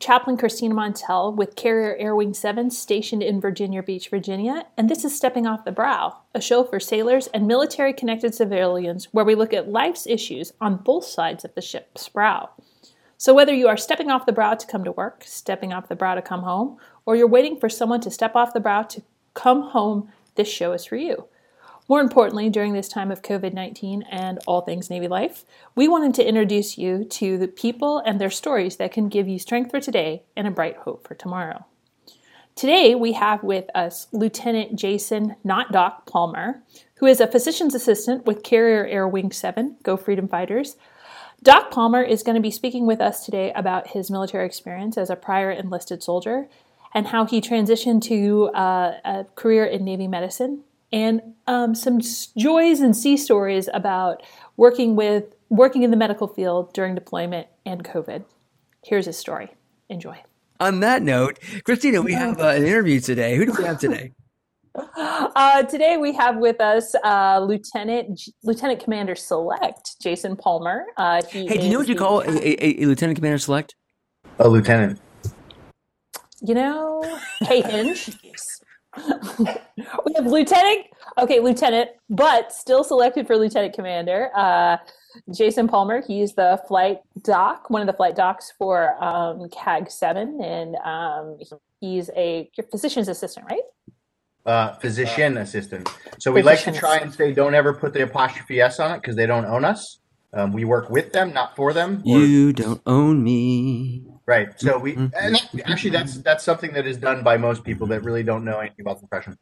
Chaplain Christina Montel with Carrier Air Wing 7 stationed in Virginia Beach, Virginia, and this is Stepping Off the Brow, a show for sailors and military connected civilians where we look at life's issues on both sides of the ship's brow. So, whether you are stepping off the brow to come to work, stepping off the brow to come home, or you're waiting for someone to step off the brow to come home, this show is for you. More importantly, during this time of COVID 19 and all things Navy life, we wanted to introduce you to the people and their stories that can give you strength for today and a bright hope for tomorrow. Today, we have with us Lieutenant Jason, not Doc, Palmer, who is a physician's assistant with Carrier Air Wing 7, Go Freedom Fighters. Doc Palmer is going to be speaking with us today about his military experience as a prior enlisted soldier and how he transitioned to uh, a career in Navy medicine and um, some joys and sea stories about working with working in the medical field during deployment and COVID. Here's his story. Enjoy. On that note, Christina, we have uh, an interview today. Who do we have today? Uh, today we have with us uh, Lieutenant Lieutenant Commander Select Jason Palmer. Uh, hey, do you know what you call a, a, a, Lieutenant Commander Select? A lieutenant. You know, K Hinge. we have lieutenant. Okay, lieutenant, but still selected for lieutenant commander. Uh, Jason Palmer. He's the flight doc, one of the flight docs for um, CAG Seven, and um, he's a physician's assistant, right? Uh, physician assistant. So we like to try and say, don't ever put the apostrophe s on it because they don't own us. Um, we work with them, not for them. Or... You don't own me. Right. So we mm-hmm. actually that's that's something that is done by most people that really don't know anything about the profession.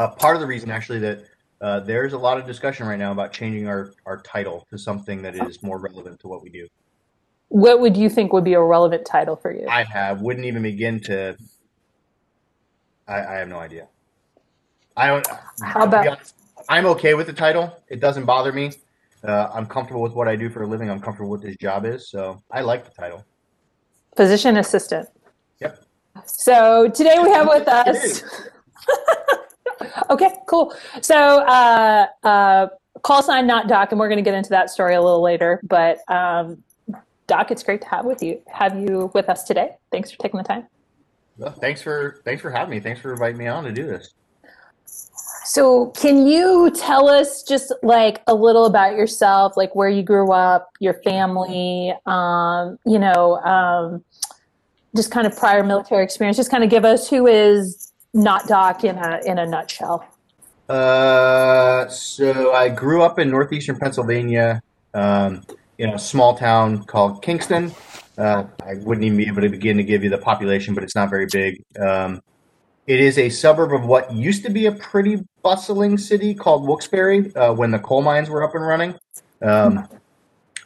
Uh, part of the reason actually that uh, there's a lot of discussion right now about changing our our title to something that is more relevant to what we do. What would you think would be a relevant title for you? I have wouldn't even begin to. I, I have no idea. I don't. How about? Honest, I'm okay with the title. It doesn't bother me. Uh, I'm comfortable with what I do for a living. I'm comfortable with this job is, so I like the title. Physician assistant. Yep. So today we have with us. Okay, cool. So uh, uh, call sign not Doc, and we're going to get into that story a little later. But um, Doc, it's great to have with you have you with us today. Thanks for taking the time. Well, thanks for thanks for having me. Thanks for inviting me on to do this. So, can you tell us just like a little about yourself, like where you grew up, your family, um, you know, um, just kind of prior military experience? Just kind of give us who is not Doc in a in a nutshell. Uh, so I grew up in northeastern Pennsylvania, um, in a small town called Kingston. Uh, I wouldn't even be able to begin to give you the population, but it's not very big. Um, it is a suburb of what used to be a pretty bustling city called Wilkes-Barre uh, when the coal mines were up and running. Um,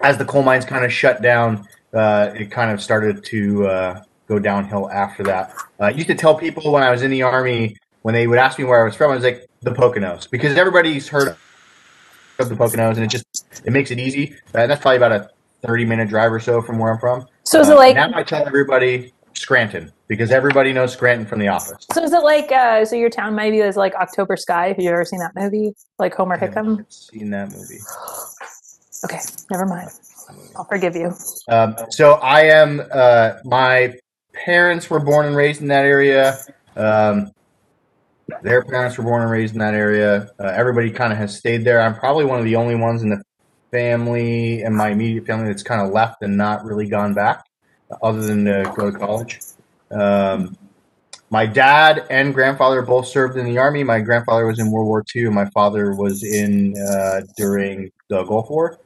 as the coal mines kind of shut down, uh, it kind of started to uh, go downhill after that. I used to tell people when I was in the army, when they would ask me where I was from, I was like, the Poconos, because everybody's heard of the Poconos, and it just it makes it easy. And that's probably about a 30 minute drive or so from where I'm from. So is it uh, like now I tell everybody Scranton because everybody knows Scranton from The Office. So is it like uh, so your town maybe is like October Sky? Have you ever seen that movie? Like Homer Hickam? Seen that movie? okay, never mind. I'll forgive you. Um, so I am. Uh, my parents were born and raised in that area. Um, their parents were born and raised in that area. Uh, everybody kind of has stayed there. I'm probably one of the only ones in the family and my immediate family that's kind of left and not really gone back other than to go to college. Um, my dad and grandfather both served in the army. My grandfather was in World War II. My father was in uh, during the Gulf War.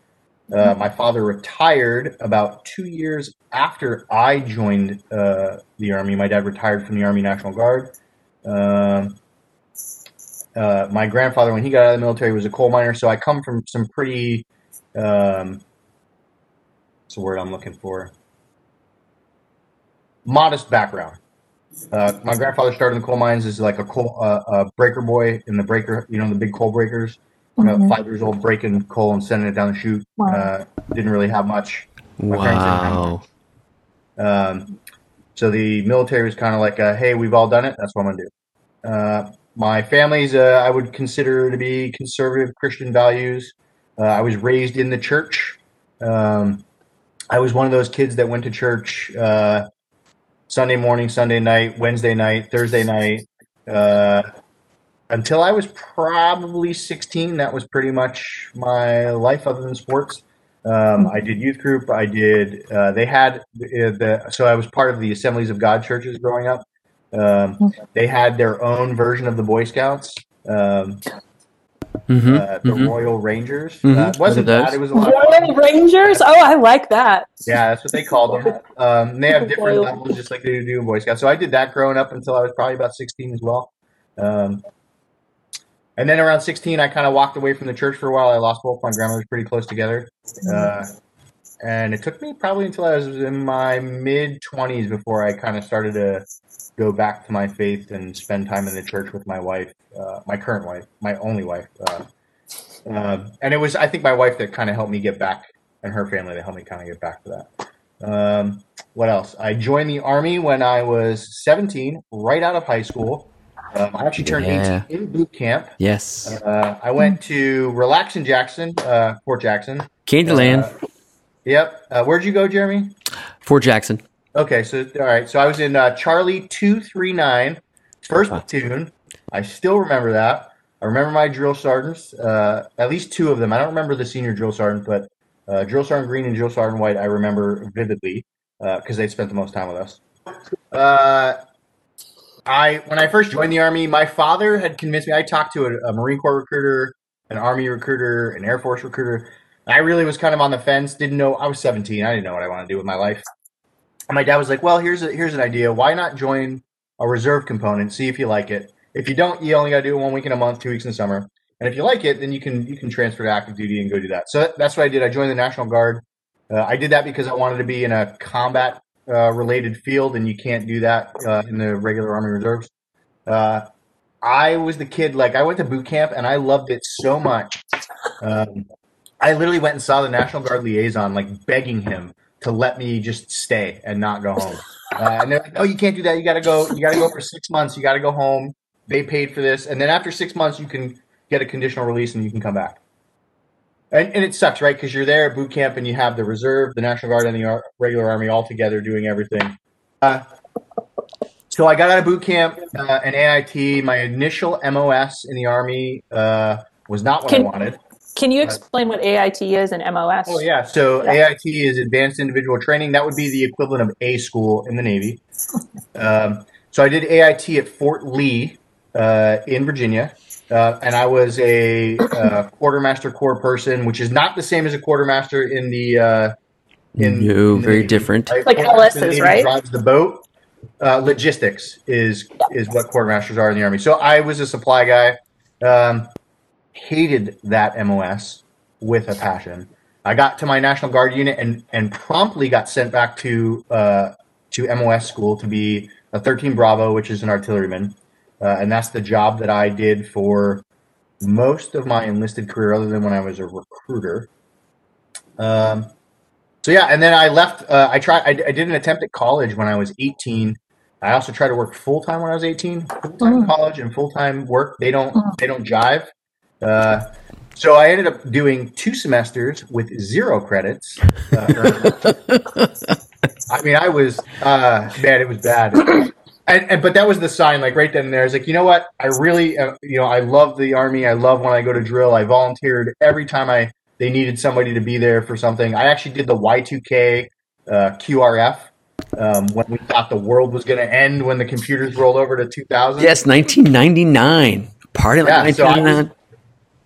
Uh, my father retired about two years after I joined uh, the army. My dad retired from the Army National Guard. Um, uh, my grandfather, when he got out of the military, was a coal miner. So I come from some pretty. Um, what's the word I'm looking for? modest background. Uh, my grandfather started in the coal mines as like a coal uh, a breaker boy in the breaker, you know, the big coal breakers. Mm-hmm. five years old, breaking coal and sending it down the chute. Wow. Uh, didn't really have much. My wow. Um, so the military was kind of like, a, "Hey, we've all done it. That's what I'm gonna do." Uh, my family's, uh, I would consider to be conservative Christian values. Uh, I was raised in the church. Um, I was one of those kids that went to church Sunday morning, Sunday night, Wednesday night, Thursday night. Uh, until I was probably 16, that was pretty much my life other than sports. Um, I did youth group. I did. Uh, they had the, the so I was part of the Assemblies of God churches growing up. Um, they had their own version of the Boy Scouts. Um, Mm-hmm. uh, the mhm. Royal Rangers. Mhm. Uh, it wasn't Heard of bad. those. It was a lot. Of. Royal Rangers? Oh, I like that. Yeah, that's what they called them. Um, they have different levels, just like they do in Boy Scouts. So I did that growing up until I was probably about 16 as well. Um, and then around 16, I kind of walked away from the church for a while. I lost both my grandmothers pretty close together. Uh, and it took me probably until I was in my mid 20s before I kind of started to go back to my faith and spend time in the church with my wife, uh, my current wife, my only wife. Uh, uh, and it was, I think, my wife that kind of helped me get back, and her family that helped me kind of get back to that. Um, what else? I joined the army when I was 17, right out of high school. Um, I actually turned Yeah. 18 in boot camp. Yes. Uh, I went to Relax in Jackson, uh, Fort Jackson. Candyland. Uh, yep. Uh, where'd you go, Jeremy? Fort Jackson. Okay, so all right, so I was in uh, Charlie two three nine, first Wow. platoon. I still remember that. I remember my drill sergeants, uh, at least two of them. I don't remember the senior drill sergeant, but uh, drill sergeant Green and drill sergeant White I remember vividly because they spent the most time with us. Uh, I when I first joined the army, my father had convinced me. I talked to a, a Marine Corps recruiter, an Army recruiter, an Air Force recruiter. I really was kind of on the fence. Didn't know. I was 17. I didn't know what I wanted to do with my life. And my dad was like, "Well, here's a, here's an idea. Why not join a reserve component? See if you like it. If you don't, you only got to do it one week in a month, two weeks in the summer. And if you like it, then you can you can transfer to active duty and go do that. So that, that's what I did. I joined the National Guard. Uh, I did that because I wanted to be in a combat uh, related field, and you can't do that uh, in the regular Army Reserves. Uh, I was the kid. Like I went to boot camp, and I loved it so much. Um, I literally went and saw the National Guard liaison, like begging him to let me just stay and not go home. Uh, and they're like, "Oh, you can't do that. You got to go. You got to go for six months. You got to go home. They paid for this, and then after six months, you can get a conditional release and you can come back." And, and it sucks, right? Because you're there at boot camp and you have the reserve, the National Guard, and the ar- regular Army all together doing everything. Uh, so I got out of boot camp uh, and AIT. My initial MOS in the Army uh, was not what I wanted. Can you explain what AIT is and MOS? Oh yeah. So Yeah. AIT is Advanced Individual Training. That would be the equivalent of A school in the Navy. Um, so I did AIT at Fort Lee uh, in Virginia, uh, and I was a uh, quartermaster corps person, which is not the same as a quartermaster in the. Uh, in, no, in the very Navy, different. right? Like Quartermaster LSs, right? Drives the boat. Uh, logistics is is what quartermasters are in the army. So I was a supply guy. Um, hated that MOS with a passion. I got to my National Guard unit and and promptly got sent back to uh, to MOS school to be a 13 Bravo, which is an artilleryman, uh, and that's the job that I did for most of my enlisted career, other than when I was a recruiter. Um, so yeah, and then I left. Uh, I tried. I, I did an attempt at college when I was 18. I also tried to work full time when I was 18. Full time Mm. college and full time work they don't Mm. they don't jive. Uh, so I ended up doing two semesters with zero credits. Uh, I mean, I was uh, man, it was bad. And, and but that was the sign, like right then and there. I was like, you know what? I really, uh, you know, I love the army. I love when I go to drill. I volunteered every time I they needed somebody to be there for something. I actually did the Y2K uh, QRF um, when we thought the world was going to end when the computers rolled over to 2000. Yes, 1999. Party like so I was- 1999.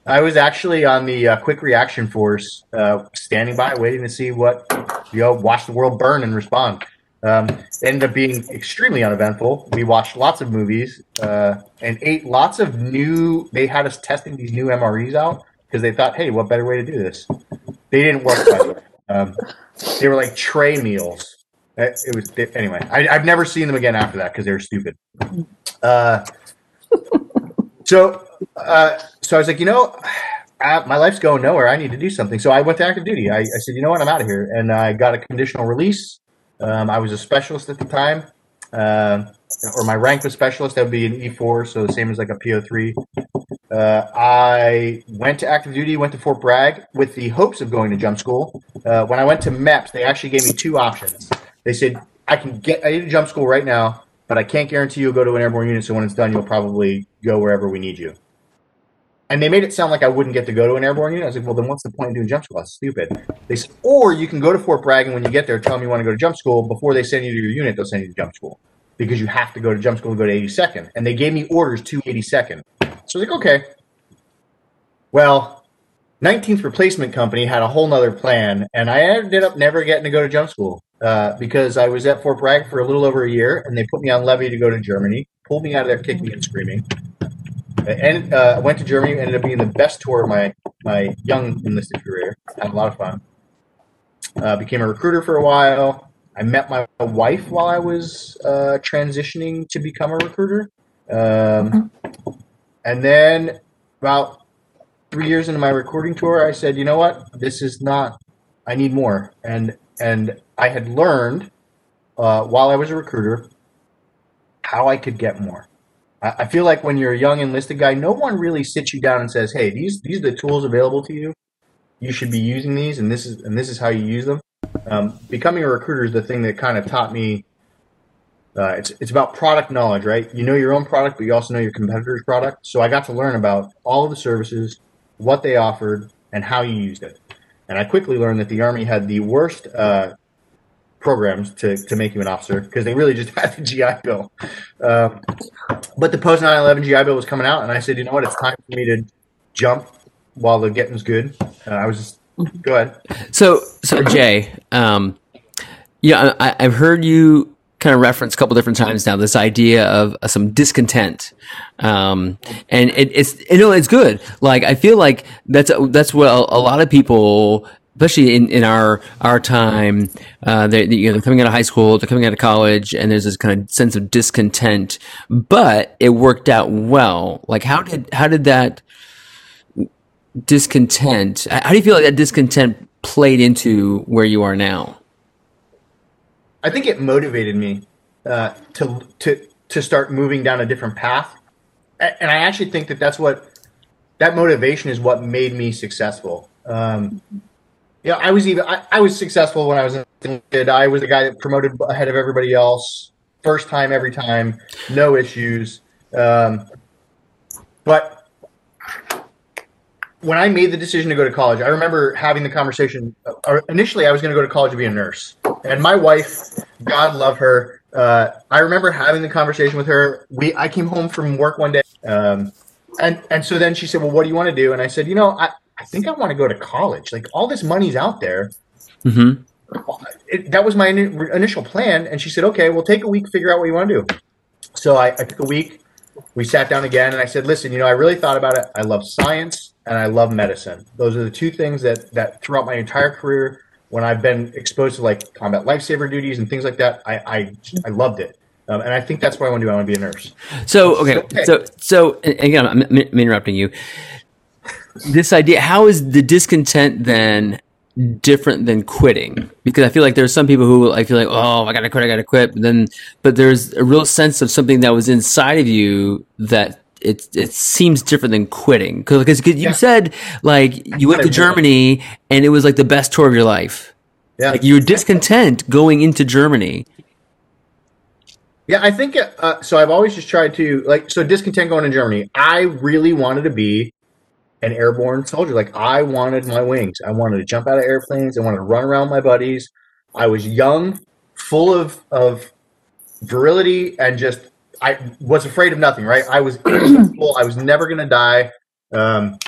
I was actually on the uh, quick reaction force, uh, standing by, waiting to see what, you know, watch the world burn and respond. Um, ended up being extremely uneventful. We watched lots of movies uh, and ate lots of new. They had us testing these new MREs out because they thought, hey, what better way to do this? They didn't work. By the way. Um, they were like tray meals. It, it was anyway. I, I've never seen them again after that because they were stupid. Uh, so, uh, so I was like, you know, uh, my life's going nowhere. I need to do something. So I went to active duty. I, I said, you know what, I'm out of here, and I got a conditional release. Um, I was a specialist at the time, um, or my rank was specialist. That would be an E4, so the same as like a PO3. Uh, I went to active duty, went to Fort Bragg with the hopes of going to jump school. Uh, when I went to MEPS, they actually gave me two options. They said, I can get I need a jump school right now, but I can't guarantee you'll go to an airborne unit. So when it's done, you'll probably go wherever we need you. And they made it sound like I wouldn't get to go to an airborne unit. I was like, well, then what's the point of doing jump school? That's stupid. They said, or you can go to Fort Bragg, and when you get there, tell them you want to go to jump school. Before they send you to your unit, they'll send you to jump school because you have to go to jump school to go to 82nd. And they gave me orders to 82nd. So I was like, okay. Well, 19th Replacement Company had a whole nother plan, and I ended up never getting to go to jump school uh, because I was at Fort Bragg for a little over a year, and they put me on levy to go to Germany, pulled me out of there kicking and screaming and uh, went to Germany. Ended up being the best tour of my my young enlisted career. Had a lot of fun. Uh, became a recruiter for a while. I met my wife while I was uh, transitioning to become a recruiter, um, and then about three years into my recruiting tour, I said, "You know what? This is not. I need more." And and I had learned uh, while I was a recruiter how I could get more. I feel like when you're a young enlisted guy, no one really sits you down and says, "Hey, these these are the tools available to you. You should be using these, and this is and this is how you use them." Um, becoming a recruiter is the thing that kind of taught me. Uh, it's it's about product knowledge, right? You know your own product, but you also know your competitor's product. So I got to learn about all of the services, what they offered, and how you used it. And I quickly learned that the Army had the worst uh, programs to, to make you an officer because they really just had the GI Bill. Um, but the post 9 11 GI Bill was coming out, and I said, you know what, it's time for me to jump while the getting's good. I was just, go ahead. So, so Jay, um, yeah, I, I've heard you kind of reference a couple different times now this idea of uh, some discontent um, and it, it's you know it's good like i feel like that's that's what a, a lot of people especially in, in our our time, uh, they you know they're coming out of high school, they're coming out of college, and there's this kind of sense of discontent. But it worked out well. Like how did how did that discontent? How do you feel like that discontent played into where you are now? I think it motivated me uh, to to to start moving down a different path, and I actually think that that's what that motivation is what made me successful. Um, yeah, I was even I, I, was successful when I was kid. I was the guy that promoted ahead of everybody else, first time every time, no issues. Um, but when I made the decision to go to college, I remember having the conversation. Uh, initially, I was going to go to college to be a nurse, and my wife, God love her, uh, I remember having the conversation with her. We I came home from work one day, um, and and so then she said, "Well, what do you want to do?" And I said, "You know, I, I think I want to go to college. Like all this money's out there. Mm-hmm. It, that was my initial plan. And she said, okay, we'll take a week, figure out what you want to do. So I, I took a week. We sat down again, and I said, listen, you know, I really thought about it. I love science and I love medicine. Those are the two things that that throughout my entire career, when I've been exposed to like combat lifesaver duties and things like that, I I, I loved it. Um, and I think that's what I want to do. I want to be a nurse. So okay, okay. so so again, I'm, I'm interrupting you this idea how is the discontent then different than quitting? Because i feel like there's some people who i feel like oh i gotta quit i gotta quit but then but there's a real sense of something that was inside of you that it it seems different than quitting. Because you yeah. said like you went to germany and it was like the best tour of your life. Yeah. Like you were discontent going into germany. Yeah i think uh, so i've always just tried to like so discontent going to germany. I really wanted to be an airborne soldier. Like I wanted my wings. I wanted to jump out of airplanes. I wanted to run around my buddies. I was young, full of of virility, and just I was afraid of nothing. Right? I was invincible. I was never going to die. Um,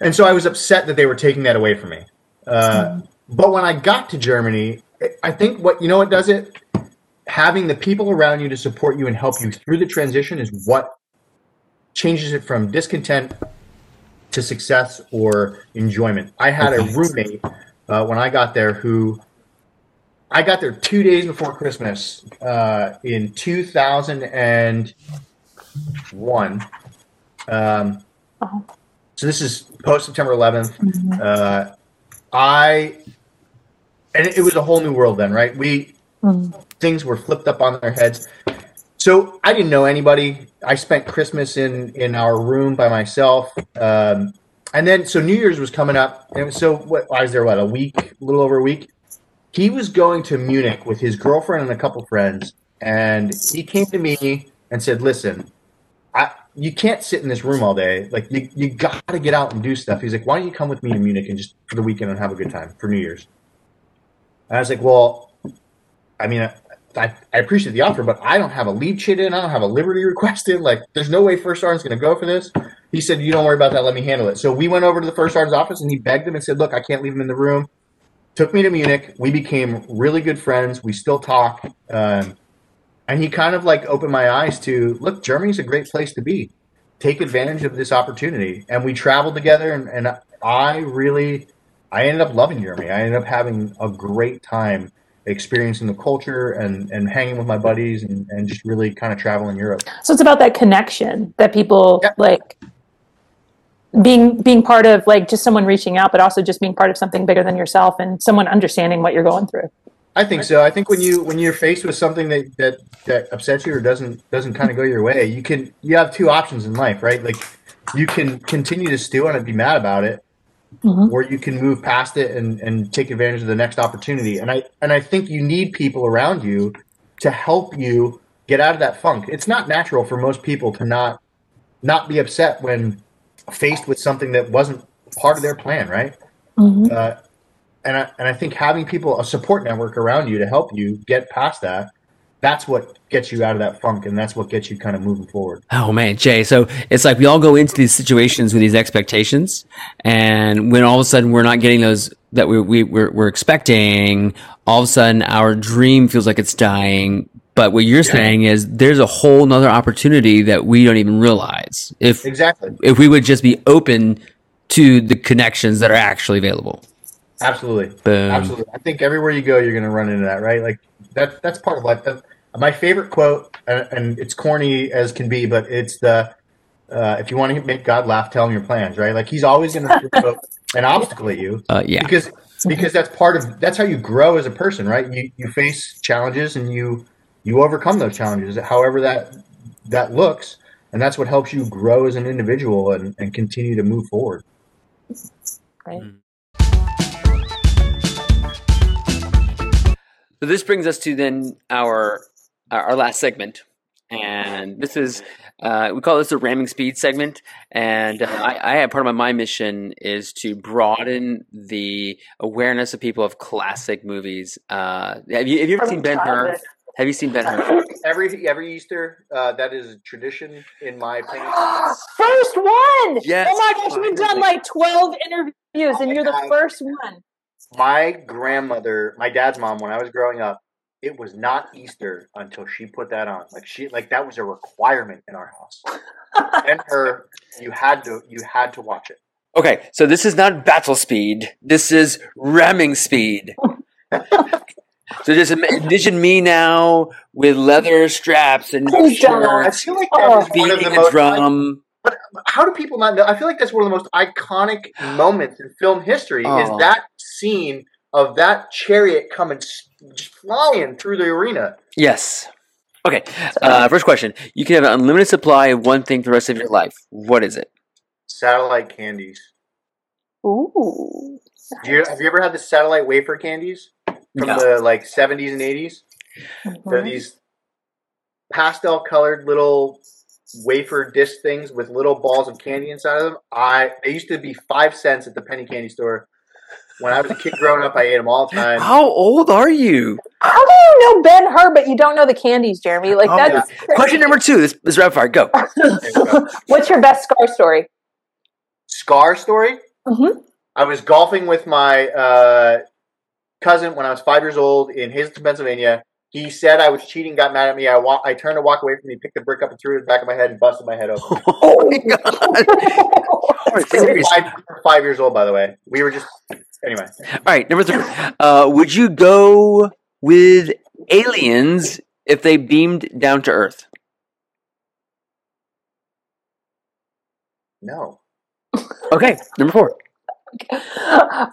and so I was upset that they were taking that away from me. Uh, but when I got to Germany, I think what you know what does it. Having the people around you to support you and help you through the transition is what changes it from discontent to success or enjoyment. I had a roommate uh, when I got there who I got there two days before Christmas uh, in 2001. Um, oh. So this is post September 11th. Mm-hmm. Uh, I and it was a whole new world then, right? We mm. things were flipped up on their heads. So I didn't know anybody. I spent Christmas in in our room by myself, um, and then so New Year's was coming up, and so what? I was there what a week, a little over a week, he was going to Munich with his girlfriend and a couple friends, and he came to me and said, "Listen, I you can't sit in this room all day. Like you you got to get out and do stuff." He's like, "Why don't you come with me to Munich and just for the weekend and have a good time for New Year's?" And I was like, "Well, I mean." I, I appreciate the offer, but I don't have a leave chit in. I don't have a liberty request in. Like, there's no way First Sergeant's going to go for this. He said, "You don't worry about that. Let me handle it." So we went over to the First Sergeant's office, and he begged him and said, "Look, I can't leave him in the room." Took me to Munich. We became really good friends. We still talk, um, and he kind of like opened my eyes to look. Germany's a great place to be. Take advantage of this opportunity. And we traveled together, and, and I really, I ended up loving Germany. I ended up having a great time experiencing the culture and, and hanging with my buddies and, and just really kind of traveling Europe. So it's about that connection that people Yeah. like being being part of like just someone reaching out, but also just being part of something bigger than yourself and someone understanding what you're going through. I think so. I think when you when you're faced with something that that, that upsets you or doesn't doesn't kind of go your way, you can you have two options in life, right? Like you can continue to stew on it, be mad about it, Mhm. or you can move past it and, and take advantage of the next opportunity. And I and I think you need people around you to help you get out of that funk. It's not natural for most people to not not be upset when faced with something that wasn't part of their plan, right? Mhm. Uh, and I and I think having people a support network around you to help you get past that, that's what gets you out of that funk, and that's what gets you kind of moving forward. Oh man, Jay. So it's like we all go into these situations with these expectations, and when all of a sudden we're not getting those that we, we we're, we're expecting, all of a sudden our dream feels like it's dying. But what you're saying is there's a whole nother opportunity that we don't even realize if Exactly. if we would just be open to the connections that are actually available. Absolutely. Boom. Absolutely. I think everywhere you go, you're going to run into that, right? Like that. That's part of life. My favorite quote, and, and it's corny as can be, but it's the uh, if you want to make God laugh, tell him your plans, right? Like he's always going to throw an obstacle at you Uh, yeah. because because that's part of that's how you grow as a person, right? You you face challenges and you you overcome those challenges, however that that looks, and that's what helps you grow as an individual and, and continue to move forward. Right. So this brings us to then our our our last segment, and this is uh, we call this a ramming speed segment. And uh, I, I have part of my, my mission is to broaden the awareness of people of classic movies. Uh, have you have you ever seen Ben Hur? Have you seen Ben Hur? Every every Easter, uh, that is a tradition in my opinion. First one. Yes, Oh my gosh, we've done like 12 interviews and you're the first one. My grandmother, my dad's mom, when I was growing up, it was not Easter until she put that on. Like she, like that was a requirement in our house. and her, you had to, you had to watch it. Okay, so this is not battle speed. This is ramming speed. so just envision me now with leather straps and Oh, God. I shirts, feel like that is one of beating the a most. drum. how do people not know? I feel like that's one of the most iconic moments in film history. Oh. Is that scene of that chariot coming s- just flying through the arena? Yes. Okay. Uh, first question: You can have an unlimited supply of one thing for the rest of your life. What is it? Satellite candies. Ooh. Do you, have you ever had the satellite wafer candies from No. the like seventies and 80s They're Mhm. these pastel colored little wafer disc things with little balls of candy inside of them. I they used to be five cents at the penny candy store. When I was a kid growing up, I ate them all the time. How old are you? How do you know Ben Hur, but you don't know the candies, Jeremy? Like Oh, that's Question number two. This is rapid fire. Go. What's your best scar story? Scar story. Mm-hmm. I was golfing with my uh, cousin when I was five years old in Hazleton, Pennsylvania. He said I was cheating, got mad at me. I wa- I turned to walk away from him. He picked the brick up and threw it in the back of my head and busted my head open. Oh my god. Seriously. five, five years old, by the way. We were just anyway. All right. Number three. Uh, would you go with aliens if they beamed down to Earth? No, Okay. Number four.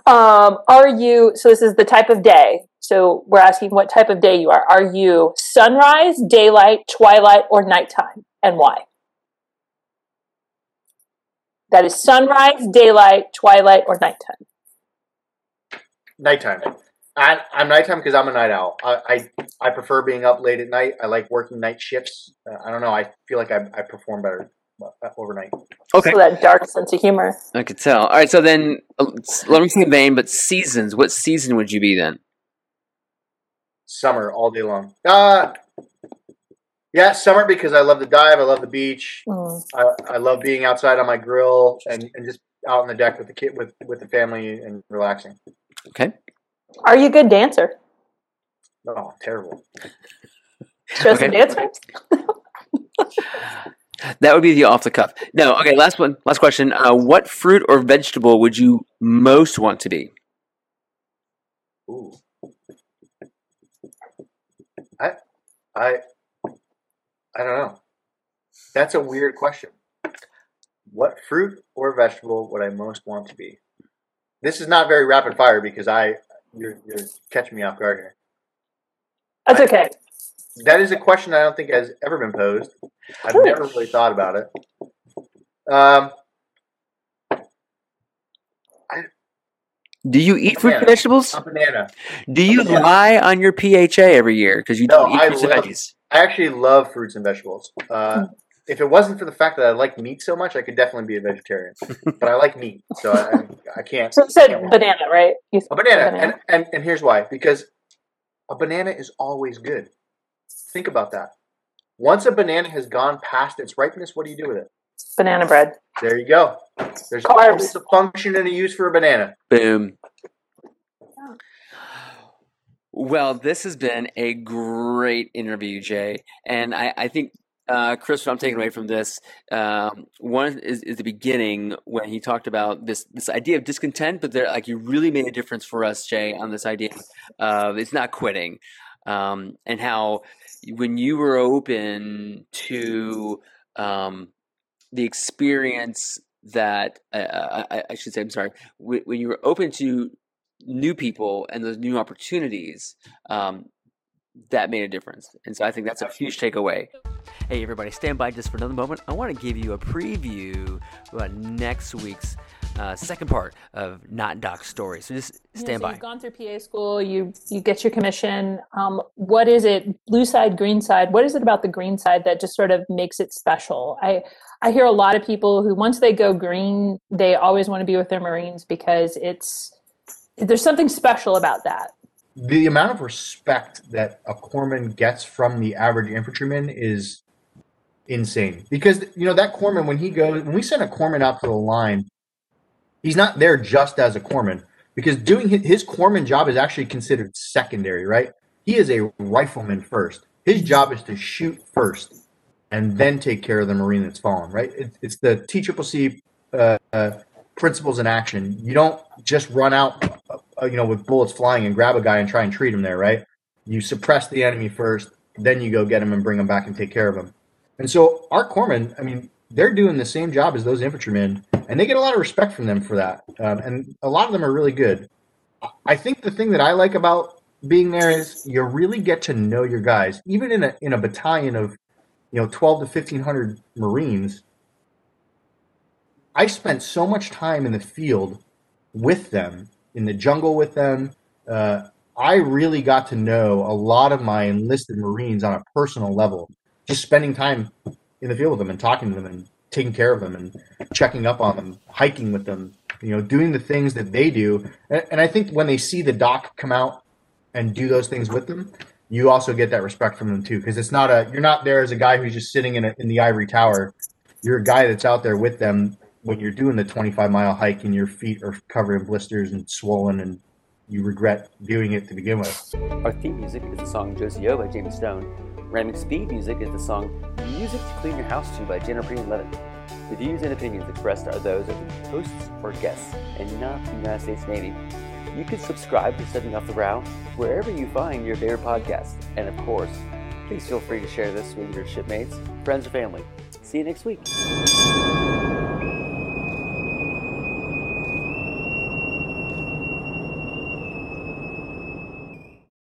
um, are you? So this is the type of day. So we're asking what type of day you are. Are you sunrise, daylight, twilight, or nighttime, and why? That is sunrise, daylight, twilight, or nighttime. nighttime. I, I'm nighttime because I'm a night owl. I, I I prefer being up late at night. I like working night shifts. Uh, I don't know. I feel like I, I perform better uh, overnight. Okay. So that dark sense of humor. I could tell. All right, so then uh, let me see in vain, but seasons. What season would you be then? Summer all day long. Uh yeah, summer because I love the dive. I love the beach. Mm. I, I love being outside on my grill and, and just out on the deck with the kid with with the family and relaxing. Okay. Are you a good dancer? Oh, terrible. Show some Okay. dance moves. That would be the off the cuff. No, okay, last one. Last question. Uh, what fruit or vegetable would you most want to be? Ooh. I I I don't know. That's a weird question. What fruit or vegetable would I most want to be? This is not very rapid fire because I you're, you're catching me off guard here. That's okay. That is a question I don't think has ever been posed. I've Sure. never really thought about it. Um, Do you eat fruit and vegetables? a banana. Do you banana. lie on your PHA every year because you No, don't eat I fruits and love- veggies? I actually love fruits and vegetables. Uh, if it wasn't for the fact that I like meat so much, I could definitely be a vegetarian. but I like meat, so I, I can't. So you said can't- banana, right? You a banana, said And, and and here's why: because a banana is always good. Think about that. Once a banana has gone past its ripeness, what do you do with it? banana bread. There you go. There's Carbs. a function and a use for a banana. Boom. Well, this has been a great interview, Jay. And I, I think, uh, Chris, what I'm taking away from this, um, one is, is the beginning when he talked about this this idea of discontent, but there, like you really made a difference for us, Jay, on this idea of it's not quitting, um, and how when you were open to um, the experience that uh, I, I should say, I'm sorry, when, when you were open to new people and those new opportunities, um, that made a difference. And so I think that's a huge takeaway. Hey, everybody, stand by just for another moment. I want to give you a preview about next week's uh, second part of Not Doc Story. So just Yeah, stand so by. You've gone through PA school. You you get your commission. Um, what is it? Blue side, green side. What is it about the green side that just sort of makes it special? I I hear a lot of people who once they go green, they always want to be with their Marines because it's there's something special about that. The amount of respect that a corpsman gets from the average infantryman is insane. Because you know that corpsman when he goes when we send a corpsman out to the line, he's not there just as a corpsman because doing his, his corpsman job is actually considered secondary, right? He is a rifleman first. His job is to shoot first and then take care of the marine that's fallen, right? It, it's the TCCC uh, uh, principles in action. You don't just run out, uh, you know, with bullets flying and grab a guy and try and treat him there, right? You suppress the enemy first, then you go get him and bring him back and take care of him. And so our corpsmen, I mean, they're doing the same job as those infantrymen, and they get a lot of respect from them for that. Um, and a lot of them are really good. I think the thing that I like about being there is you really get to know your guys. Even in a in a battalion of, you know, twelve to fifteen hundred Marines, I spent so much time in the field with them, in the jungle with them. Uh, I really got to know a lot of my enlisted Marines on a personal level, just spending time in the field with them and talking to them and taking care of them and checking up on them, hiking with them, you know, doing the things that they do. And, and I think when they see the doc come out and do those things with them, you also get that respect from them too, because it's not a you're not there as a guy who's just sitting in a, in the ivory tower. You're a guy that's out there with them when you're doing the 25 mile hike and your feet are covered in blisters and swollen and you regret doing it to begin with. Our theme music is the song Josie O by Jamie Stone. Ramming Speed music is the song Music to Clean Your House to by Jennifer Levin. The views and opinions expressed are those of the hosts or guests and not the United States Navy. You can subscribe to Stepping Off the Brow wherever you find your favorite podcast. And of course, please feel free to share this with your shipmates, friends, or family. See you next week.